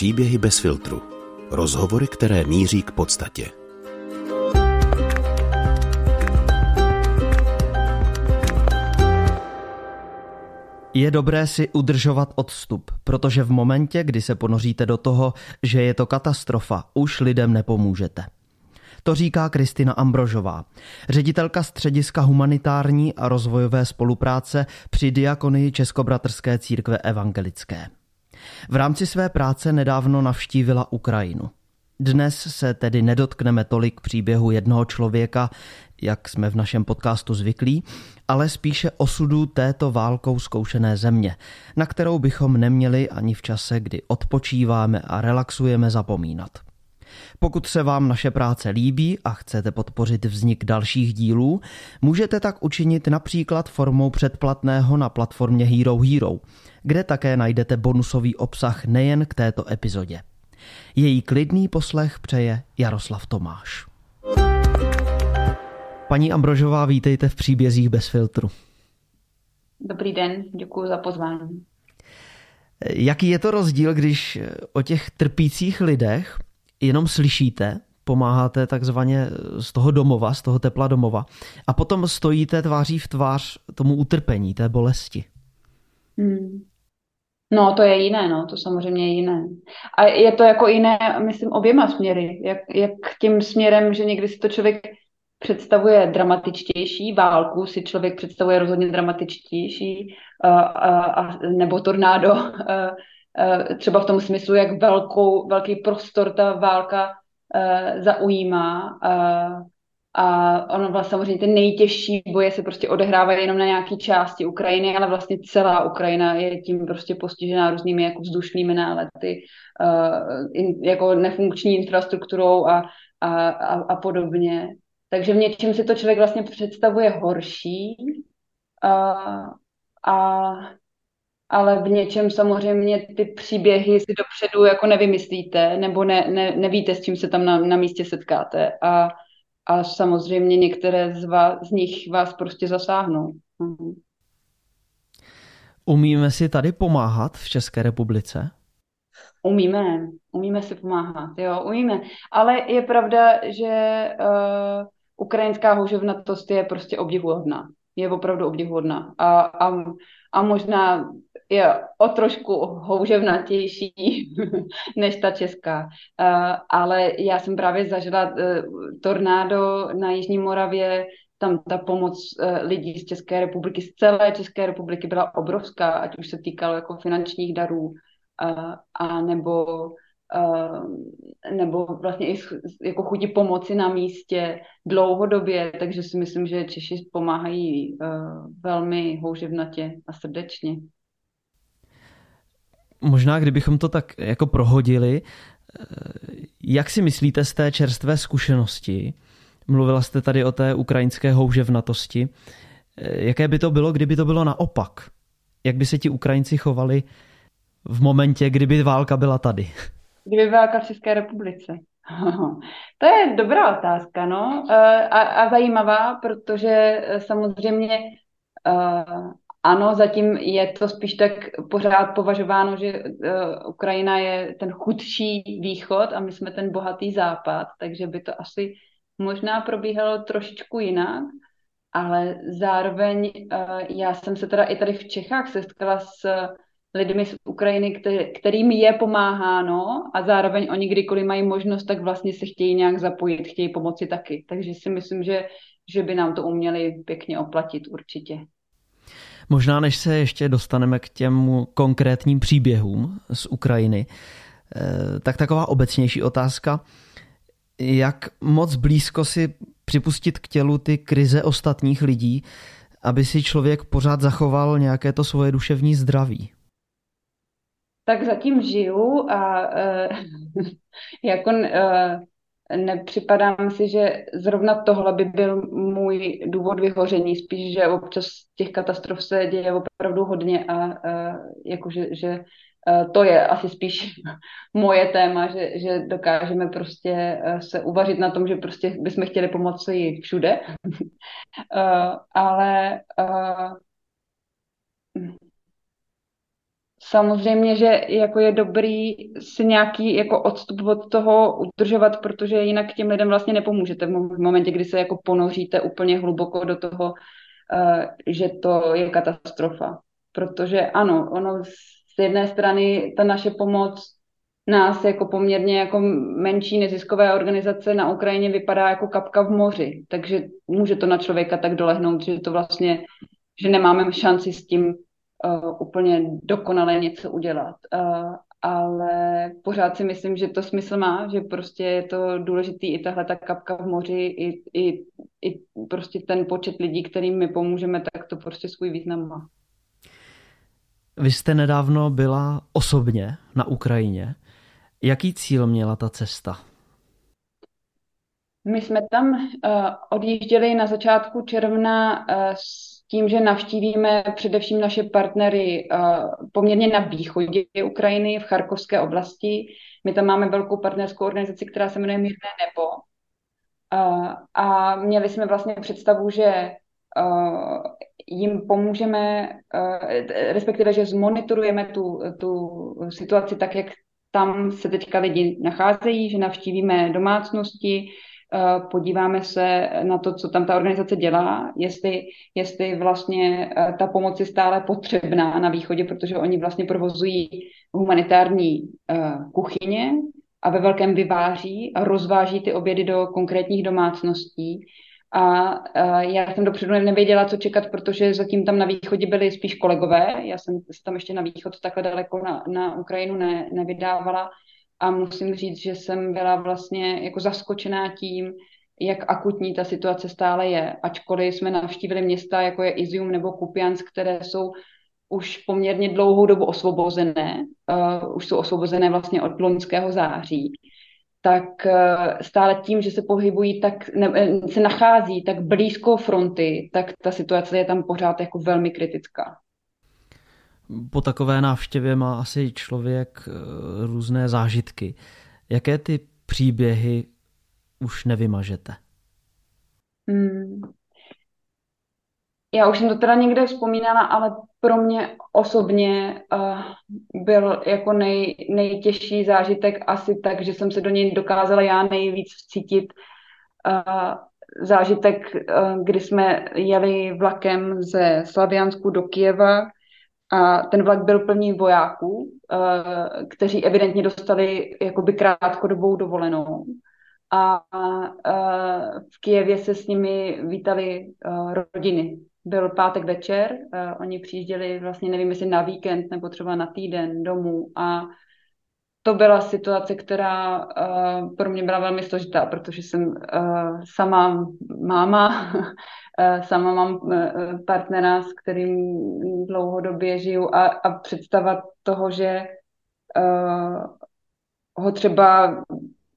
Příběhy bez filtru. Rozhovory, které míří k podstatě. Je dobré si udržovat odstup, protože v momentě, kdy se ponoříte do toho, že je to katastrofa, už lidem nepomůžete. To říká Kristina Ambrožová, ředitelka střediska humanitární a rozvojové spolupráce při diakonii Českobratrské církve evangelické. V rámci své práce nedávno navštívila Ukrajinu. Dnes se tedy nedotkneme tolik příběhu jednoho člověka, jak jsme v našem podcastu zvyklí, ale spíše osudu této válkou zkoušené země, na kterou bychom neměli ani v čase, kdy odpočíváme a relaxujeme zapomínat. Pokud se vám naše práce líbí a chcete podpořit vznik dalších dílů, můžete tak učinit například formou předplatného na platformě Hero Hero, kde také najdete bonusový obsah nejen k této epizodě. Její klidný poslech přeje Jaroslav Tomáš. Paní Ambrožová, vítejte v příbězích bez filtru. Dobrý den, děkuji za pozvání. Jaký je to rozdíl, když o těch trpících lidech jenom slyšíte, pomáháte takzvaně z toho domova, z toho tepla domova a potom stojíte tváří v tvář tomu utrpení, té bolesti? Hmm. No, to je jiné, no, to samozřejmě je jiné. A je to jako jiné, myslím, oběma směry. Jak, jak tím směrem, že někdy si to člověk představuje dramatičtější, válku si člověk představuje rozhodně dramatičtější, uh, uh, nebo tornádo, uh, uh, třeba v tom smyslu, jak velkou, velký prostor ta válka uh, zaujímá. Uh, a ono vlastně samozřejmě ty nejtěžší boje se prostě odehrávají jenom na nějaké části Ukrajiny, ale vlastně celá Ukrajina je tím prostě postižená různými jako vzdušnými nálety, uh, in, jako nefunkční infrastrukturou a, a, a, a podobně. Takže v něčem si to člověk vlastně představuje horší, a, a, ale v něčem samozřejmě ty příběhy si dopředu jako nevymyslíte, nebo ne, ne, nevíte, s čím se tam na, na místě setkáte. A, a samozřejmě některé z, vás, z nich vás prostě zasáhnou. Mhm. Umíme si tady pomáhat v České republice? Umíme, umíme si pomáhat, jo, umíme. Ale je pravda, že uh, ukrajinská houževnatost je prostě obdivuhodná. Je opravdu obdivuhodná. A, a, a možná je o trošku houževnatější než ta česká. Uh, ale já jsem právě zažila uh, tornádo na Jižní Moravě, tam ta pomoc uh, lidí z České republiky, z celé České republiky byla obrovská, ať už se týkalo jako finančních darů, uh, a nebo nebo vlastně i jako chutí pomoci na místě dlouhodobě, takže si myslím, že Češi pomáhají velmi houževnatě a srdečně. Možná, kdybychom to tak jako prohodili, jak si myslíte z té čerstvé zkušenosti, mluvila jste tady o té ukrajinské houževnatosti, jaké by to bylo, kdyby to bylo naopak? Jak by se ti Ukrajinci chovali v momentě, kdyby válka byla tady? Kdyby válka v České republice. to je dobrá otázka, no. Eh, a, a zajímavá, protože eh, samozřejmě ano, zatím je to spíš tak pořád považováno, že uh, Ukrajina je ten chudší východ a my jsme ten bohatý západ, takže by to asi možná probíhalo trošičku jinak, ale zároveň uh, já jsem se teda i tady v Čechách setkala s lidmi z Ukrajiny, který, kterým je pomáháno a zároveň oni kdykoliv mají možnost, tak vlastně se chtějí nějak zapojit, chtějí pomoci taky. Takže si myslím, že, že by nám to uměli pěkně oplatit určitě. Možná než se ještě dostaneme k těm konkrétním příběhům z Ukrajiny, eh, tak taková obecnější otázka. Jak moc blízko si připustit k tělu ty krize ostatních lidí, aby si člověk pořád zachoval nějaké to svoje duševní zdraví? tak zatím žiju a uh, jako uh, nepřipadám si, že zrovna tohle by byl můj důvod vyhoření, spíš, že občas těch katastrof se děje opravdu hodně a uh, jakože, že uh, to je asi spíš moje téma, že, že dokážeme prostě uh, se uvařit na tom, že prostě bychom chtěli pomoci všude, uh, ale uh, samozřejmě, že jako je dobrý si nějaký jako odstup od toho udržovat, protože jinak těm lidem vlastně nepomůžete v momentě, kdy se jako ponoříte úplně hluboko do toho, uh, že to je katastrofa. Protože ano, ono z jedné strany ta naše pomoc nás jako poměrně jako menší neziskové organizace na Ukrajině vypadá jako kapka v moři, takže může to na člověka tak dolehnout, že to vlastně, že nemáme šanci s tím uh, úplně dokonale něco udělat. Uh, ale pořád si myslím, že to smysl má, že prostě je to důležitý i tahle ta kapka v moři, i, i, i prostě ten počet lidí, kterým my pomůžeme, tak to prostě svůj význam má. Vy jste nedávno byla osobně na Ukrajině. Jaký cíl měla ta cesta? My jsme tam uh, odjížděli na začátku června uh, s tím, že navštívíme především naše partnery uh, poměrně na východě Ukrajiny, v Charkovské oblasti. My tam máme velkou partnerskou organizaci, která se jmenuje Mírné nebo. Uh, a měli jsme vlastně představu, že uh, jim pomůžeme, respektive, že zmonitorujeme tu, tu situaci tak, jak tam se teďka lidi nacházejí, že navštívíme domácnosti, eh, podíváme se na to, co tam ta organizace dělá, jestli, jestli vlastně eh, ta pomoc je stále potřebná na východě, protože oni vlastně provozují humanitární eh, kuchyně a ve velkém vyváží a rozváží ty obědy do konkrétních domácností a já jsem dopředu nevěděla, co čekat, protože zatím tam na východě byli spíš kolegové. Já jsem se tam ještě na východ takhle daleko na, na Ukrajinu ne, nevydávala. A musím říct, že jsem byla vlastně jako zaskočená tím, jak akutní ta situace stále je. Ačkoliv jsme navštívili města, jako je Izium nebo Kupiansk, které jsou už poměrně dlouhou dobu osvobozené. Uh, už jsou osvobozené vlastně od loňského září tak eh, stále tím, že se pohybují, tak ne, eh, se nachází tak blízko fronty, tak ta situace je tam pořád jako velmi kritická. Po takové návštěvě má asi člověk eh, různé zážitky. Jaké ty příběhy už nevymažete? Hmm. Já už jsem to teda někde vzpomínala, ale pro mě osobně uh, byl jako nej, nejtěžší zážitek asi tak, že jsem se do něj dokázala já nejvíc vcítit. Uh, zážitek, uh, kdy jsme jeli vlakem ze Slaviansku do Kijeva a ten vlak byl plný vojáků, uh, kteří evidentně dostali jakoby krátkodobou dovolenou. A uh, v Kijevě se s nimi vítali uh, rodiny byl pátek večer, oni přijížděli vlastně, nevím, jestli na víkend nebo třeba na týden domů a to byla situace, která uh, pro mě byla velmi složitá, protože jsem uh, sama máma, uh, sama mám uh, partnera, s kterým dlouhodobě žiju a, a představa toho, že uh, ho třeba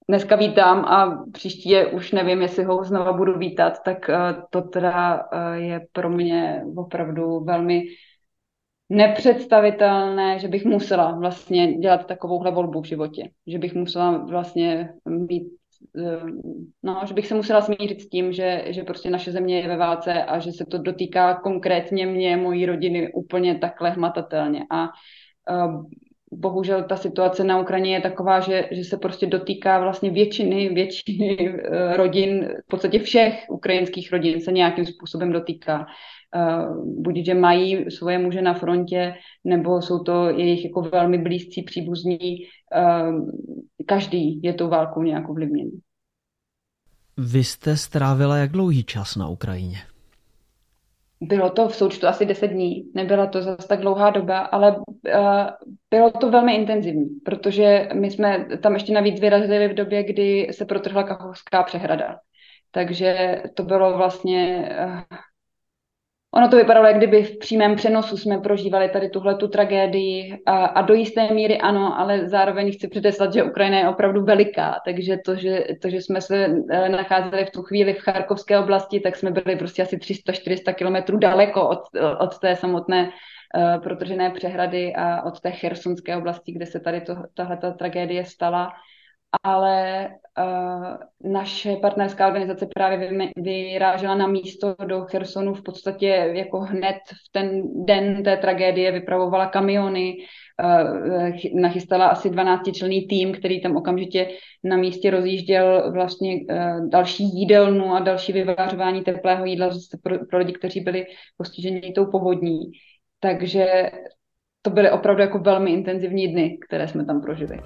dneska vítám a příští je už nevím, jestli ho znova budu vítat, tak uh, to teda uh, je pro mě opravdu velmi nepředstavitelné, že bych musela vlastně dělat takovouhle volbu v životě. Že bych musela vlastně mít uh, no, že bych se musela smířit s tím, že, že prostě naše země je ve válce a že se to dotýká konkrétně mě, mojí rodiny úplně takhle hmatatelně. A uh, bohužel ta situace na Ukrajině je taková, že, že se prostě dotýká vlastně většiny, většiny eh, rodin, v podstatě všech ukrajinských rodin se nějakým způsobem dotýká. Eh, buď, že mají svoje muže na frontě, nebo jsou to jejich jako velmi blízcí příbuzní. Eh, každý je tou válkou nějak ovlivněný. Vy jste strávila jak dlouhý čas na Ukrajině? Bylo to v součtu asi 10 dní, nebyla to zase tak dlouhá doba, ale uh, bylo to velmi intenzivní, protože my jsme tam ještě navíc vyrazili v době, kdy se protrhla Kachovská přehrada. Takže to bylo vlastně uh, Ono to vypadalo, jak kdyby v přímém přenosu jsme prožívali tady tuhle tu tragédii a, a do jisté míry ano, ale zároveň chci předeslat, že Ukrajina je opravdu veliká, takže to, že, to, že jsme se eh, nacházeli v tu chvíli v Charkovské oblasti, tak jsme byli prostě asi 300-400 kilometrů daleko od, od té samotné uh, protržené přehrady a od té chersonské oblasti, kde se tady to, tahle ta tragédie stala. Ale uh, naše partnerská organizace právě vyrážela na místo do Chersonu v podstatě jako hned v ten den té tragédie, vypravovala kamiony, uh, nachystala asi 12-členný tým, který tam okamžitě na místě rozjížděl vlastně uh, další jídelnu a další vyvářování teplého jídla pro, pro lidi, kteří byli postiženi tou povodní. Takže to byly opravdu jako velmi intenzivní dny, které jsme tam prožili.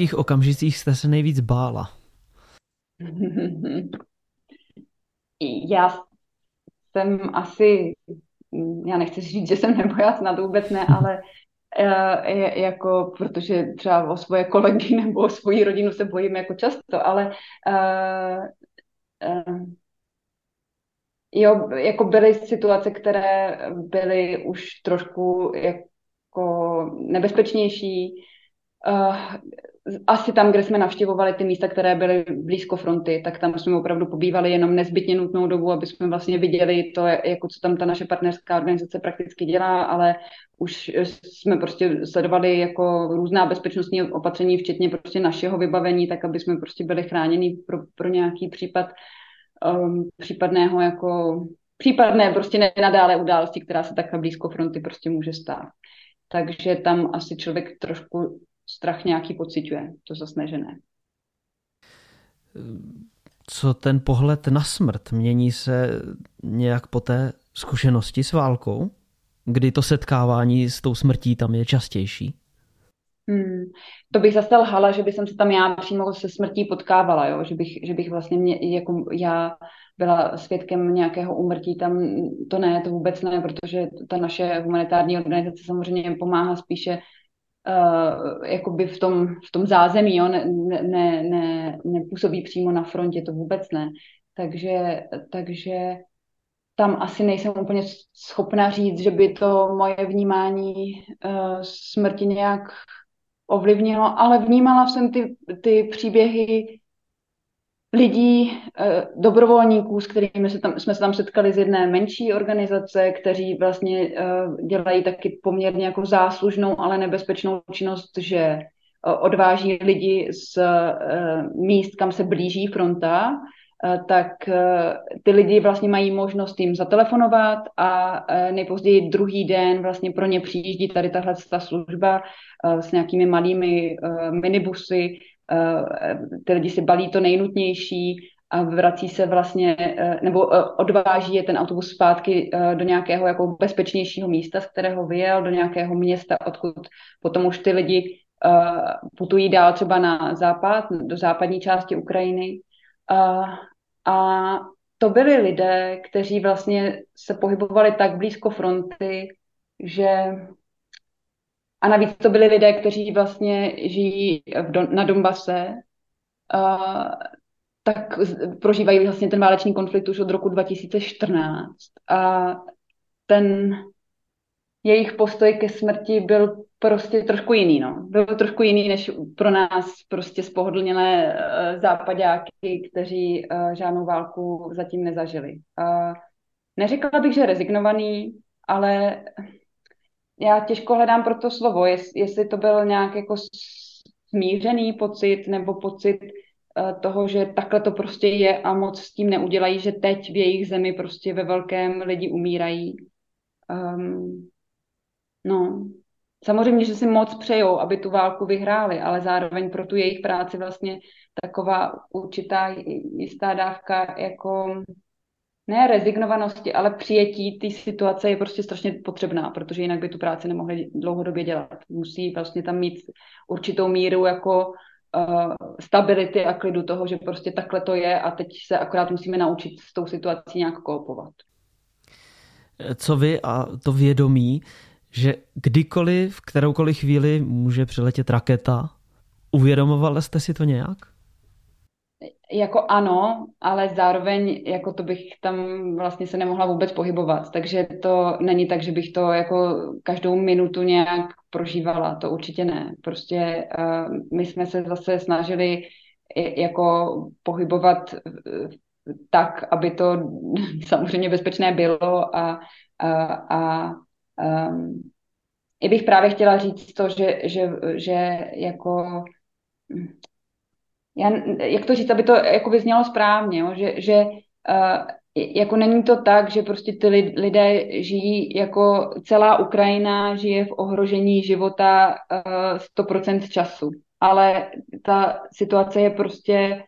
Jakých okamžicích jste se nejvíc bála? Já jsem asi, já nechci říct, že jsem nebojacná, to vůbec ne, ale uh, jako, protože třeba o svoje kolegy nebo o svoji rodinu se bojím jako často, ale uh, uh, jo, jako byly situace, které byly už trošku jako nebezpečnější, Uh, asi tam, kde jsme navštěvovali ty místa, které byly blízko fronty, tak tam jsme opravdu pobývali jenom nezbytně nutnou dobu, aby jsme vlastně viděli to, jako co tam ta naše partnerská organizace prakticky dělá, ale už jsme prostě sledovali jako různá bezpečnostní opatření, včetně prostě našeho vybavení, tak aby jsme prostě byli chráněni pro, pro nějaký případ um, případného jako případné prostě nenadále události, která se takhle blízko fronty prostě může stát. Takže tam asi člověk trošku strach nějaký pociťuje. To zase ne, že ne. Co ten pohled na smrt? Mění se nějak po té zkušenosti s válkou? Kdy to setkávání s tou smrtí tam je častější? Hmm. To bych zase lhala, že bych se tam já přímo se smrtí potkávala, jo? Že, bych, že bych vlastně mě, jako já byla svědkem nějakého úmrtí, tam to ne, to vůbec ne, protože ta naše humanitární organizace samozřejmě pomáhá spíše uh, jakoby v tom, v tom zázemí, jo, ne, ne, ne, nepůsobí přímo na frontě, to vůbec ne. Takže, takže tam asi nejsem úplně schopna říct, že by to moje vnímání uh, smrti nějak ovlivnilo, ale vnímala jsem ty, ty příběhy lidí, eh, dobrovolníků, s kterými se tam, jsme se tam setkali z jedné menší organizace, kteří vlastně eh, dělají taky poměrně jako záslužnou, ale nebezpečnou činnost, že eh, odváží lidi z míst, kam se blíží fronta, tak ty lidi vlastně mají možnost jim zatelefonovat a nejpozději druhý den vlastně pro ně přijíždí tady tahle ta služba s nějakými malými minibusy, ty lidi si balí to nejnutnější a vrací se vlastně, eh, nebo eh, odváží je ten autobus zpátky do nějakého jako bezpečnějšího místa, z kterého vyjel, do nějakého města, odkud potom už ty lidi putují dál třeba na západ, do západní části Ukrajiny. A to byli lidé, kteří vlastně se pohybovali tak blízko fronty, že a navíc to byli lidé, kteří vlastně žijí v Don- na Donbase, uh, tak prožívají vlastně ten válečný konflikt už od roku 2014. A ten jejich postoj ke smrti byl prostě trošku jiný, no. Byl trošku jiný než pro nás prostě spohodlněné uh, západáky, kteří uh, žádnou válku zatím nezažili. Uh, neřekla bych, že rezignovaný, ale já těžko hledám pro to slovo, jest, jestli to byl nějak jako smířený pocit nebo pocit uh, toho, že takhle to prostě je a moc s tím neudělají, že teď v jejich zemi prostě ve velkém lidi umírají. Um, no, samozřejmě, že si moc přejou, aby tu válku vyhráli, ale zároveň pro tu jejich práci vlastně taková určitá jistá dávka jako ne rezignovanosti, ale přijetí té situace je prostě strašně potřebná, protože jinak by tu práci nemohli dlouhodobě dělat. Musí vlastně tam mít určitou míru jako uh, stability a klidu toho, že prostě takhle to je a teď se akorát musíme naučit s tou situací nějak koopovat. Co vy a to vědomí, že kdykoliv, v kteroukoliv chvíli může přiletět raketa, uvědomovali jste si to nějak? Jako ano, ale zároveň jako to bych tam vlastně se nemohla vůbec pohybovat, takže to není tak, že bych to jako každou minutu nějak prožívala, to určitě ne. Prostě uh, my jsme se zase snažili jako pohybovat tak, aby to samozřejmě bezpečné bylo a, a, a um, i bych právě chtěla říct to, že, že, že jako já, jak to říct, aby to jako vyznělo správně, jo? že, že uh, jako není to tak, že prostě ty lidé žijí jako celá Ukrajina žije v ohrožení života uh, 100% času. Ale ta situace je prostě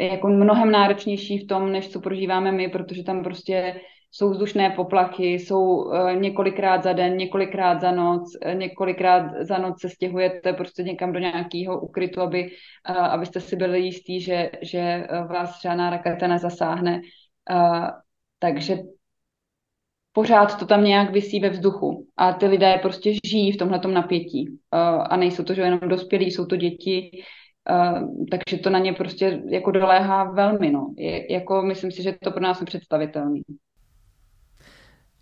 jako mnohem náročnější v tom, než co prožíváme my, protože tam prostě jsou vzdušné poplachy, jsou uh, několikrát za den, několikrát za noc, uh, několikrát za noc se stěhujete prostě někam do nějakého ukrytu, aby, uh, abyste si byli jistí, že, že vás žádná raketa nezasáhne. Takže pořád to tam nějak vysí ve vzduchu a ty lidé prostě žijí v tomhletom napětí a nejsou to že jenom dospělí, jsou to děti, uh, takže to na ně prostě jako doléhá velmi, no. Je, jako myslím si, že to pro nás nepředstavitelný.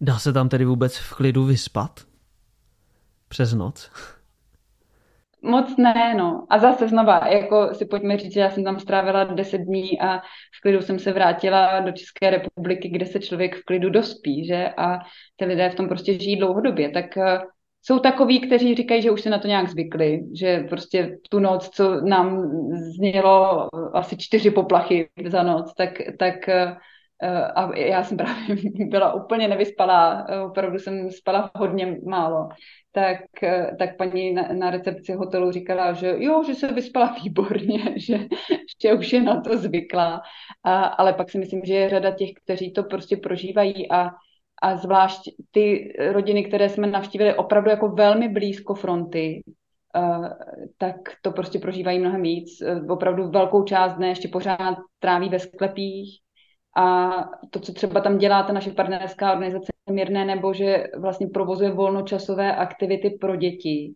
Dá se tam tedy vůbec v klidu vyspat? Přes noc? Moc ne, no. A zase znova, jako si pojďme říct, že já jsem tam strávila deset dní a v klidu jsem se vrátila do České republiky, kde se člověk v klidu dospí, že? A ty lidé v tom prostě žijí dlouhodobě. Tak uh, jsou takoví, kteří říkají, že už se na to nějak zvykli, že prostě tu noc, co nám znělo asi čtyři poplachy za noc, tak, tak uh, a já jsem právě byla úplně nevyspalá, opravdu jsem spala hodně málo, tak, tak paní na, na recepci hotelu říkala, že jo, že se vyspala výborně, že, že už je na to zvyklá, a, ale pak si myslím, že je řada těch, kteří to prostě prožívají a, a zvlášť ty rodiny, které jsme navštívili opravdu jako velmi blízko fronty, Uh, tak to prostě prožívají mnohem víc. Uh, opravdu velkou část dne ještě pořád tráví ve sklepích, a to, co třeba tam dělá ta naše partnerská organizace Mírné nebo, že vlastně provozuje volnočasové aktivity pro děti.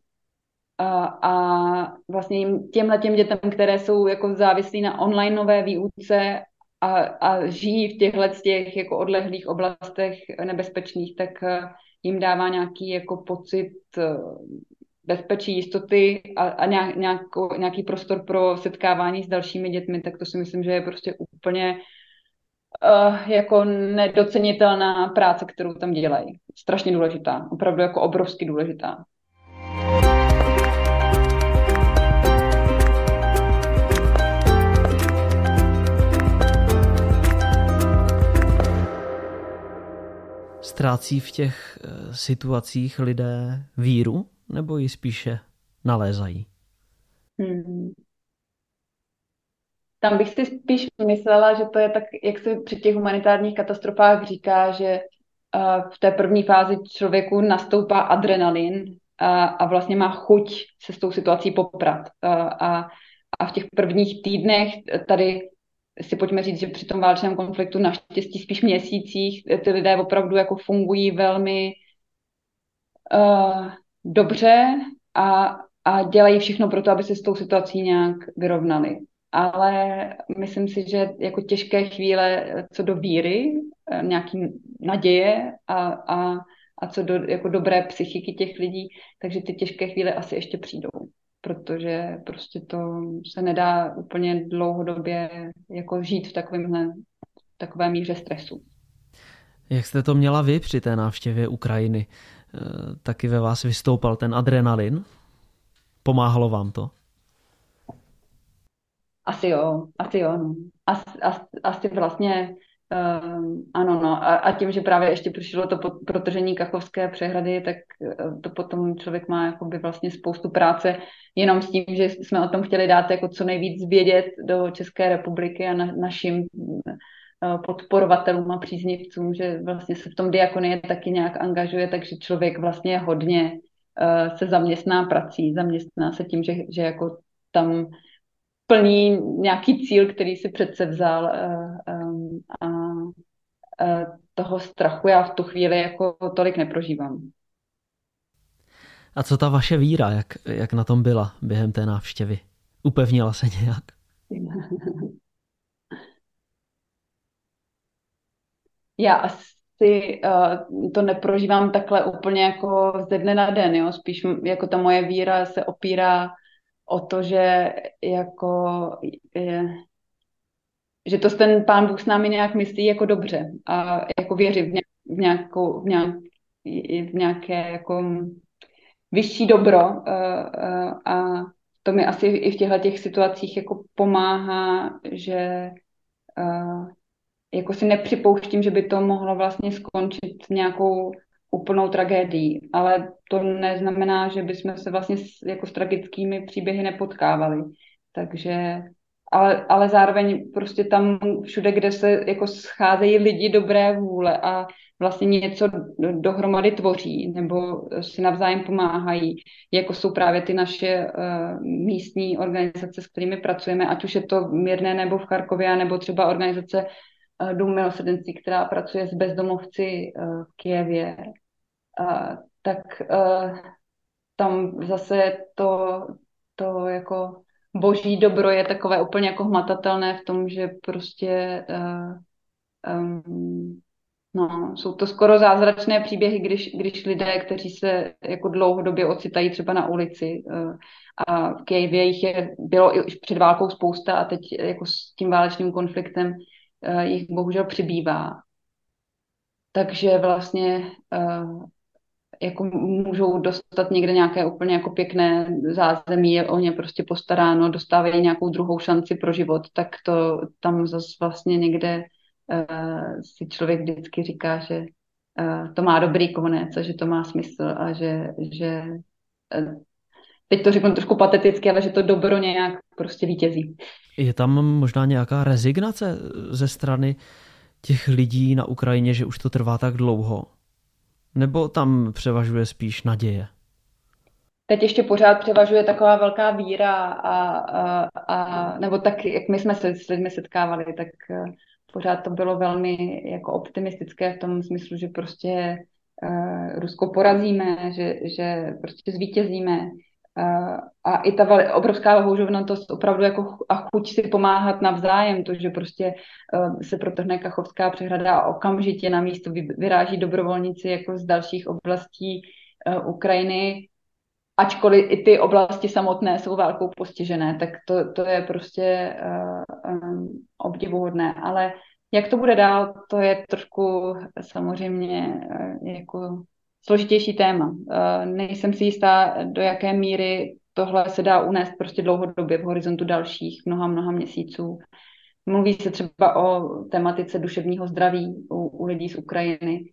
A, a vlastně jim, těmhle těm dětem, které jsou jako závislí na online nové výuce a, a žijí v těchhle těch jako odlehlých oblastech nebezpečných, tak eh, jim dává nějaký jako pocit eh, bezpečí, jistoty a, a nějak, nějakou, nějaký prostor pro setkávání s dalšími dětmi, tak to si myslím, že je prostě úplně uh, jako nedocenitelná práce, kterou tam dělají. Strašně důležitá, opravdu jako obrovsky důležitá. Ztrácí v těch eh, situacích lidé víru, nebo ji spíše nalézají? Hmm tam bych si spíš myslela, že to je tak, jak se při těch humanitárních katastrofách říká, že uh, v té první fázi člověku nastoupá adrenalin a, a vlastně má chuť se s tou situací poprat. Uh, a, a v těch prvních týdnech tady si pojďme říct, že při tom válečném konfliktu naštěstí spíš měsících ty lidé opravdu jako fungují velmi uh, dobře a, a dělají všechno pro to, aby se s tou situací nějak vyrovnali ale myslím si, že jako těžké chvíle co do víry, eh, nějaký naděje a, a, a co do jako dobré psychiky těch lidí, takže ty těžké chvíle asi ještě přijdou, protože prostě to se nedá úplně dlouhodobě jako žít v takovémhle, v takové míře stresu. Jak jste to měla vy při té návštěvě Ukrajiny? Eh, taky ve vás vystoupal ten adrenalin? Pomáhalo vám to? Asi jo, asi jo, no. Asi, asi, asi vlastně um, ano, no. A, a tím, že právě ještě přišlo to protržení Kachovské přehrady, tak uh, to potom člověk má jakoby vlastně spoustu práce jenom s tím, že jsme o tom chtěli dát jako co nejvíc vědět do České republiky a na, našim uh, podporovatelům a příznivcům, že vlastně se v tom diakonie taky nějak angažuje, takže člověk vlastně hodně uh, se zaměstná prací, zaměstná se tím, že, že jako tam plní nějaký cíl, který si přece vzal eh, a eh, toho strachu já v tu chvíli jako tolik neprožívám. A co ta vaše víra, jak, jak na tom byla během té návštěvy? Upevnila se nějak? Já asi uh, to neprožívám takhle úplně jako ze dne na den, jo? spíš jako ta moje víra se opírá o to, že jako je, že to ten pán Bůh s námi nějak myslí jako dobře a jako věří v, nějak, v, nějakou, v, nějak, v nějaké jako vyšší dobro uh, uh, a to mi asi i v těchto těch situacích jako pomáhá, že uh, jako si nepřipouštím, že by to mohlo vlastně skončit nějakou úplnou tragédií, ale to neznamená, že bychom se vlastně s, jako s tragickými příběhy nepotkávali. Takže, ale, ale zároveň prostě tam všude, kde se jako scházejí lidi dobré vůle a vlastně něco dohromady tvoří nebo si navzájem pomáhají, jako jsou právě ty naše uh, místní organizace, s kterými pracujeme, ať už je to Mírné nebo v Charkově, nebo třeba organizace uh, Dům milosrdenství, která pracuje s bezdomovci uh, v Kijevě, uh, tak uh, tam zase to, to jako boží dobro je takové úplně jako hmatatelné v tom, že prostě um, No, jsou to skoro zázračné příběhy, když, když lidé, kteří se jako dlouhodobě ocitají třeba na ulici uh, a v Kijevě jich je, bylo i před válkou spousta a teď jako s tím válečným konfliktem uh, jich bohužel přibývá. Takže vlastně jako můžou dostat někde nějaké úplně jako pěkné zázemí, je o ně prostě postaráno, dostávají nějakou druhou šanci pro život, tak to tam zase vlastně někde uh, si člověk vždycky říká, že uh, to má dobrý konec a že to má smysl a že, že uh, teď to řeknu trošku pateticky, ale že to dobro nějak prostě vítězí. Je tam možná nějaká rezignace ze strany těch lidí na Ukrajině, že už to trvá tak dlouho? Nebo tam převažuje spíš naděje? Teď ještě pořád převažuje taková velká víra a, a, a nebo tak, jak my jsme se s lidmi setkávali, tak pořád to bylo velmi jako optimistické v tom smyslu, že prostě uh, Rusko porazíme, že, že prostě zvítězíme. A i ta obrovská houžovnatost opravdu jako a chuť si pomáhat navzájem, to, že prostě uh, se protrhne Kachovská přehrada a okamžitě na místo vyráží dobrovolníci jako z dalších oblastí uh, Ukrajiny, ačkoliv i ty oblasti samotné jsou válkou postižené, tak to, to je prostě uh, um, obdivuhodné. Ale jak to bude dál, to je trošku samozřejmě uh, jako složitější téma. Uh, nejsem si jistá, do jaké míry tohle se dá unést prostě dlouhodobě v horizontu dalších mnoha, mnoha měsíců. Mluví se třeba o tematice duševního zdraví u, u lidí z Ukrajiny,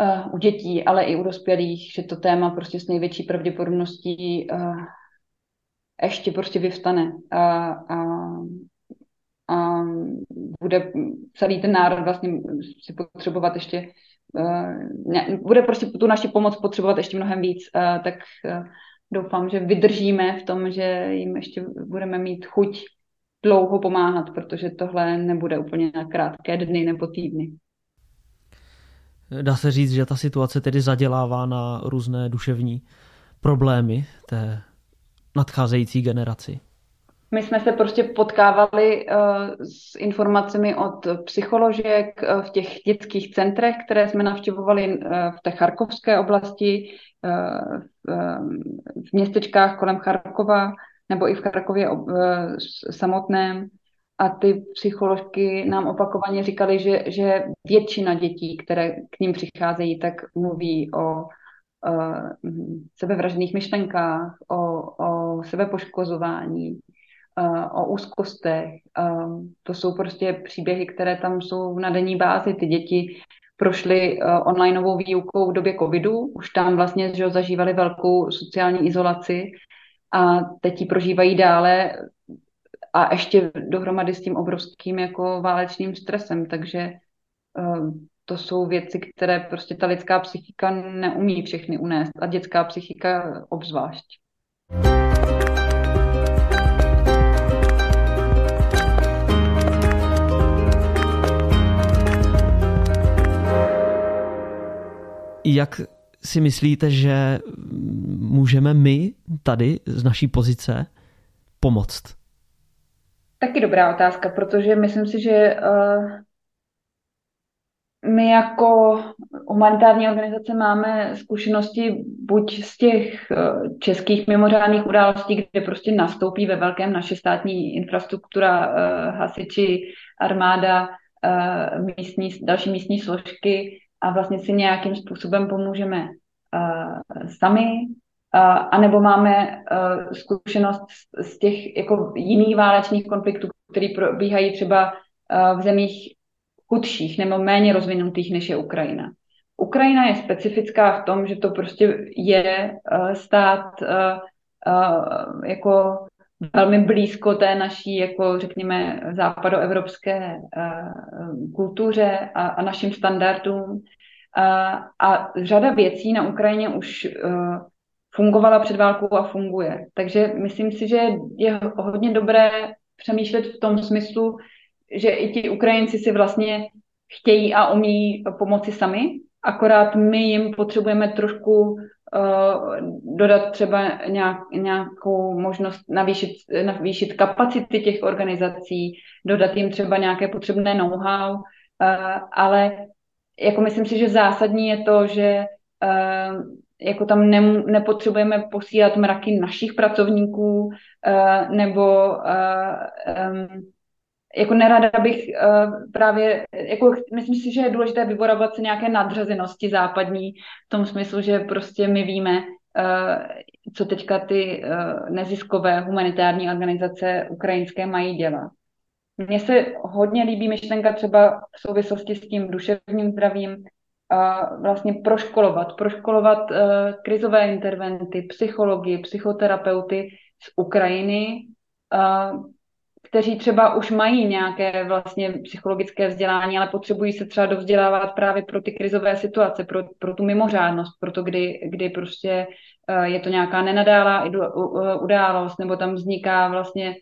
uh, u dětí, ale i u dospělých, že to téma prostě s největší pravděpodobností uh, ještě prostě vyvstane a, a, a bude celý ten národ vlastně si potřebovat ještě ne, bude prostě tu naši pomoc potřebovat ještě mnohem víc, uh, tak uh, doufám, že vydržíme v tom, že jim ještě budeme mít chuť dlouho pomáhat, protože tohle nebude úplně na krátké dny nebo týdny. Dá se říct, že ta situace tedy zadělává na různé duševní problémy té nadcházející generaci. My jsme se prostě potkávali uh, s informacemi od psycholožek uh, v těch dětských centrech, které jsme navštěvovali uh, v té charkovské oblasti, v, městečkách kolem Charkova nebo i v Charkově samotném. A ty psycholožky nám opakovaně říkali, že, že většina dětí, které k ním přicházejí, tak mluví o sebevražných myšlenkách, o, o sebepoškozování, o úzkostech. Uh, to jsou prostě příběhy, které tam jsou na denní bázi. Ty děti prošly uh, onlineovou výukou v době covidu, už tam vlastně že zažívali velkou sociální izolaci a teď ji prožívají dále a ještě dohromady s tím obrovským jako válečným stresem, takže uh, to jsou věci, které prostě ta lidská psychika neumí všechny unést a dětská psychika obzvlášť. Jak si myslíte, že můžeme my tady z naší pozice pomoct? Taky dobrá otázka, protože myslím si, že uh, my jako humanitární organizace máme zkušenosti buď z těch eh, českých mimořádných událostí, kde prostě nastoupí ve velkém naše státní infrastruktura, eh, hasiči, armáda, eh, místní, další místní složky a vlastně si nějakým způsobem pomůžeme sami, a nebo máme zkušenost z těch jako jiných válečných konfliktů, které probíhají třeba v zemích chudších nebo méně rozvinutých, než je Ukrajina. Ukrajina je specifická v tom, že to prostě je uh, stát uh, uh, jako velmi blízko té naší, jako řekněme, západoevropské uh, kultuře a, a našim standardům. Uh, a řada věcí na Ukrajině už uh, fungovala před válkou a funguje. Takže myslím si, že je hodně dobré přemýšlet v tom smyslu, že i ti Ukrajinci si vlastně chtějí a umí pomoci sami, akorát my jim potřebujeme trošku dodat třeba nějak, nějakou možnost navýšit, navýšit kapacity těch organizací, dodat jim třeba nějaké potřebné know-how, uh, ale jako myslím si, že zásadní je to, že uh, jako tam ne, nepotřebujeme posílat mraky našich pracovníků nebo jako nerada bych uh, právě, jako myslím si, že je důležité vyborovat se nějaké nadřazenosti západní, v tom smyslu, že prostě my víme, uh, co teďka ty uh, neziskové humanitární organizace ukrajinské mají dělat. Mně se hodně líbí myšlenka třeba v souvislosti s tím duševním zdravím, uh, vlastně proškolovat, proškolovat uh, krizové interventy, psychologii, psychoterapeuty z Ukrajiny, uh, kteří třeba už mají nějaké vlastně psychologické vzdělání, ale potřebují se třeba dovzdělávat právě pro ty krizové situace, pro, pro tu mimořádnost, pro to, kdy, kdy prostě eh, je to nějaká nenadálá událost, nebo tam vzniká vlastně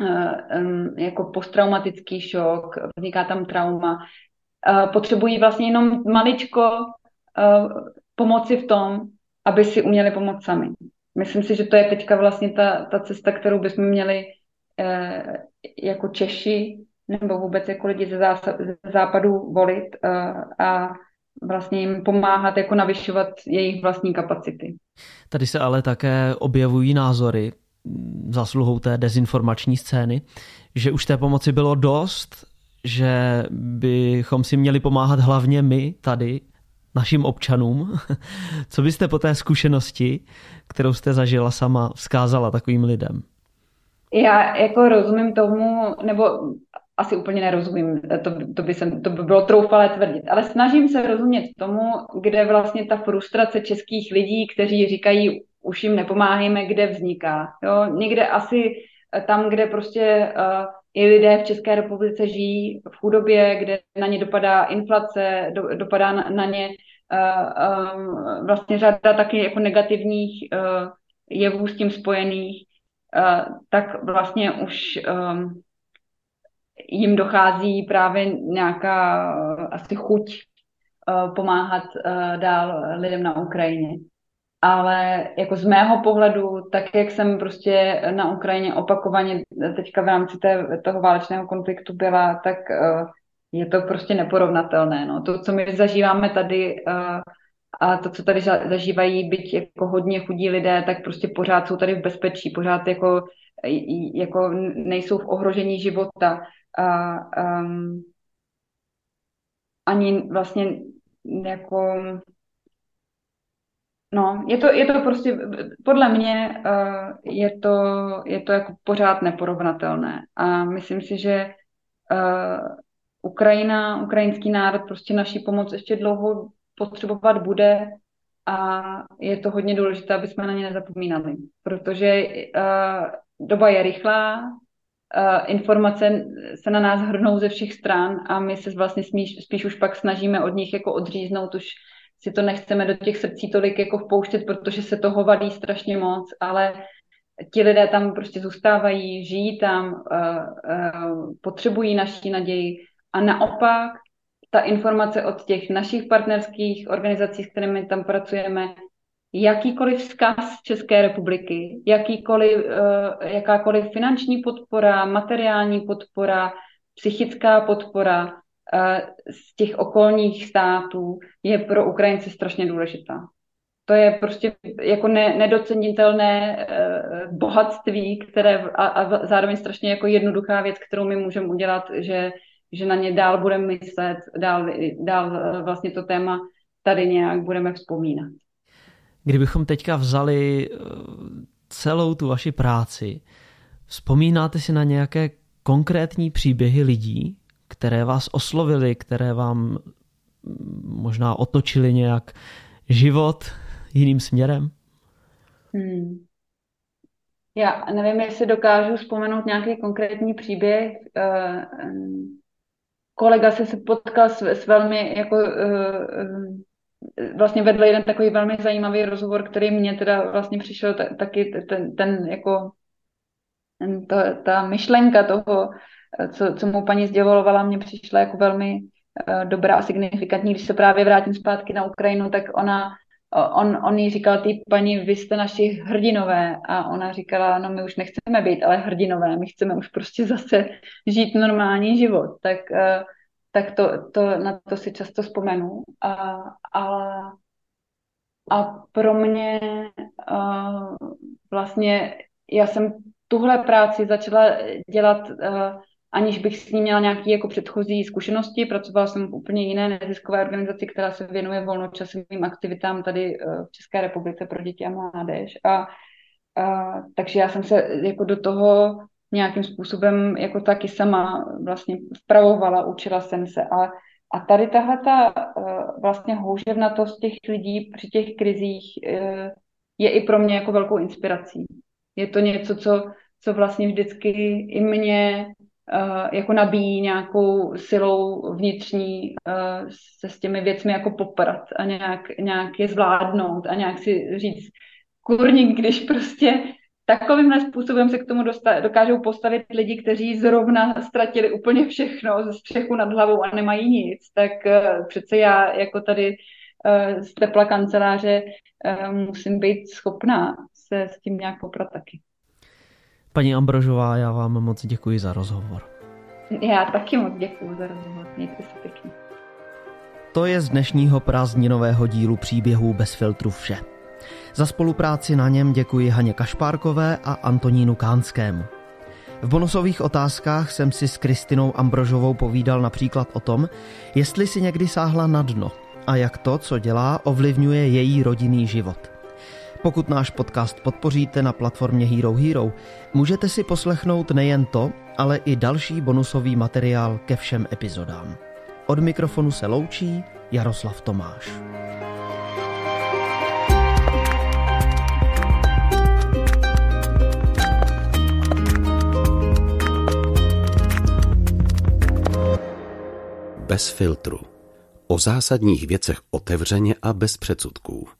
eh, jako posttraumatický šok, vzniká tam trauma. Eh, potřebují vlastně jenom maličko pomoci v tom, aby si uměli pomoct sami. Myslím si, že to je teďka vlastně ta, ta cesta, kterou bychom měli jako Češi nebo vůbec jako lidi ze, západu volit eh, a vlastně jim pomáhat jako navyšovat jejich vlastní kapacity. Tady se ale také objevují názory zasluhou té dezinformační scény, že už té pomoci bylo dost, že bychom si měli pomáhat hlavně my tady, našim občanům. Co byste po té zkušenosti, kterou jste zažila sama, vzkázala takovým lidem? Já jako rozumím tomu, nebo asi úplně nerozumím, to, to, by, se, to by bylo troufalé tvrdit, ale snažím se rozumět tomu, kde vlastně ta frustrace českých lidí, kteří říkají, už jim nepomáháme, kde vzniká. Jo? Někde asi tam, kde prostě uh, i lidé v České republice žijí v chudobě, kde na ně dopadá inflace, do, dopadá na, na ně uh, um, vlastně řada taky jako negativních uh, jevů s tím spojených. Eh, tak vlastně už um, jim dochází právě nějaká uh, asi chuť uh, pomáhat dál lidem na Ukrajině. Ale jako z mého pohledu, tak jak jsem prostě na Ukrajině opakovaně teďka v rámci té, toho válečného konfliktu byla, tak je to prostě neporovnatelné. No. To, co my zažíváme tady, a to, co tady zažívají, byť jako hodně chudí lidé, tak prostě pořád jsou tady v bezpečí, pořád jako, jako nejsou v ohrožení života. A, um, ani vlastně jako No, je to, je to prostě, podle mě uh, je, to, je to jako pořád neporovnatelné. A myslím si, že uh, Ukrajina, ukrajinský národ prostě naší pomoc ještě dlouho potřebovat bude a je to hodně důležité, aby jsme na ně nezapomínali, protože uh, doba je rychlá, uh, informace se na nás hrnou ze všech stran a my se vlastně spíš, spíš už pak snažíme od nich jako odříznout, už si to nechceme do těch srdcí tolik jako vpouštět, protože se toho valí strašně moc, ale ti lidé tam prostě zůstávají, žijí tam, uh, uh, potřebují naší naději. A naopak ta informace od těch našich partnerských organizací, s kterými tam pracujeme, jakýkoliv vzkaz České republiky, jakýkoliv, uh, jakákoliv finanční podpora, materiální podpora, psychická podpora, z těch okolních států je pro Ukrajince strašně důležitá. To je prostě jako ne, nedocenitelné uh, bohatství, které a, a zároveň strašně jako jednoduchá věc, kterou my můžeme udělat, že, že na ně dál budeme myslet, dál, dál vlastně to téma tady nějak budeme vzpomínat. Kdybychom teďka vzali celou tu vaši práci, vzpomínáte si na nějaké konkrétní příběhy lidí, které vás oslovili, které vám možná otočili nějak život jiným směrem? Hmm. Já nevím, jestli dokážu vzpomenout nějaký konkrétní příběh. Eh, kolega se potkal s, s velmi jako eh, eh, vlastně vedl jeden takový velmi zajímavý rozhovor, který mě teda vlastně přišel taky ten, ten jako to, ta myšlenka toho, co, co mu paní sdělovala, mě přišla jako velmi uh, dobrá a signifikantní. Když se právě vrátím zpátky na Ukrajinu, tak ona, on, on jí říkal, ty paní, vy jste naši hrdinové. A ona říkala, no my už nechceme být, ale hrdinové, my chceme už prostě zase žít normální život. Tak, uh, tak to, to, na to si často vzpomenu. A, a, a pro mě uh, vlastně, já jsem tuhle práci začala dělat, uh, aniž bych s ní měla nějaké jako předchozí zkušenosti. Pracovala jsem v úplně jiné neziskové organizaci, která se věnuje volnočasovým aktivitám tady uh, v České republice pro děti a mládež. A, uh, takže já jsem se jako do toho nějakým způsobem jako taky sama vlastně vpravovala, učila jsem se. A, a tady tahle ta uh, vlastně houževnatost těch lidí při těch krizích uh, je i pro mě jako velkou inspirací. Je to něco, co, co vlastně vždycky i mě jako nabíjí nějakou silou vnitřní uh, se s těmi věcmi jako poprat a nějak, nějak je zvládnout a nějak si říct, kurník, když prostě takovýmhle způsobem se k tomu dosta- dokážou postavit lidi, kteří zrovna ztratili úplně všechno ze střechu nad hlavou a nemají nic, tak uh, přece já jako tady z tepla kanceláře musím být schopná se s tím nějak poprat taky. Paní Ambrožová, já vám moc děkuji za rozhovor. Já taky moc děkuji za rozhovor. Mějte se pěkně. To je z dnešního prázdninového dílu příběhů bez filtru vše. Za spolupráci na něm děkuji Haně Kašpárkové a Antonínu Kánskému. V bonusových otázkách jsem si s Kristinou Ambrožovou povídal například o tom, jestli si někdy sáhla na dno a jak to, co dělá, ovlivňuje její rodinný život. Pokud náš podcast podpoříte na platformě Hero Hero, můžete si poslechnout nejen to, ale i další bonusový materiál ke všem epizodám. Od mikrofonu se loučí Jaroslav Tomáš. Bez filtru. O zásadních věcech otevřeně a bez předsudků.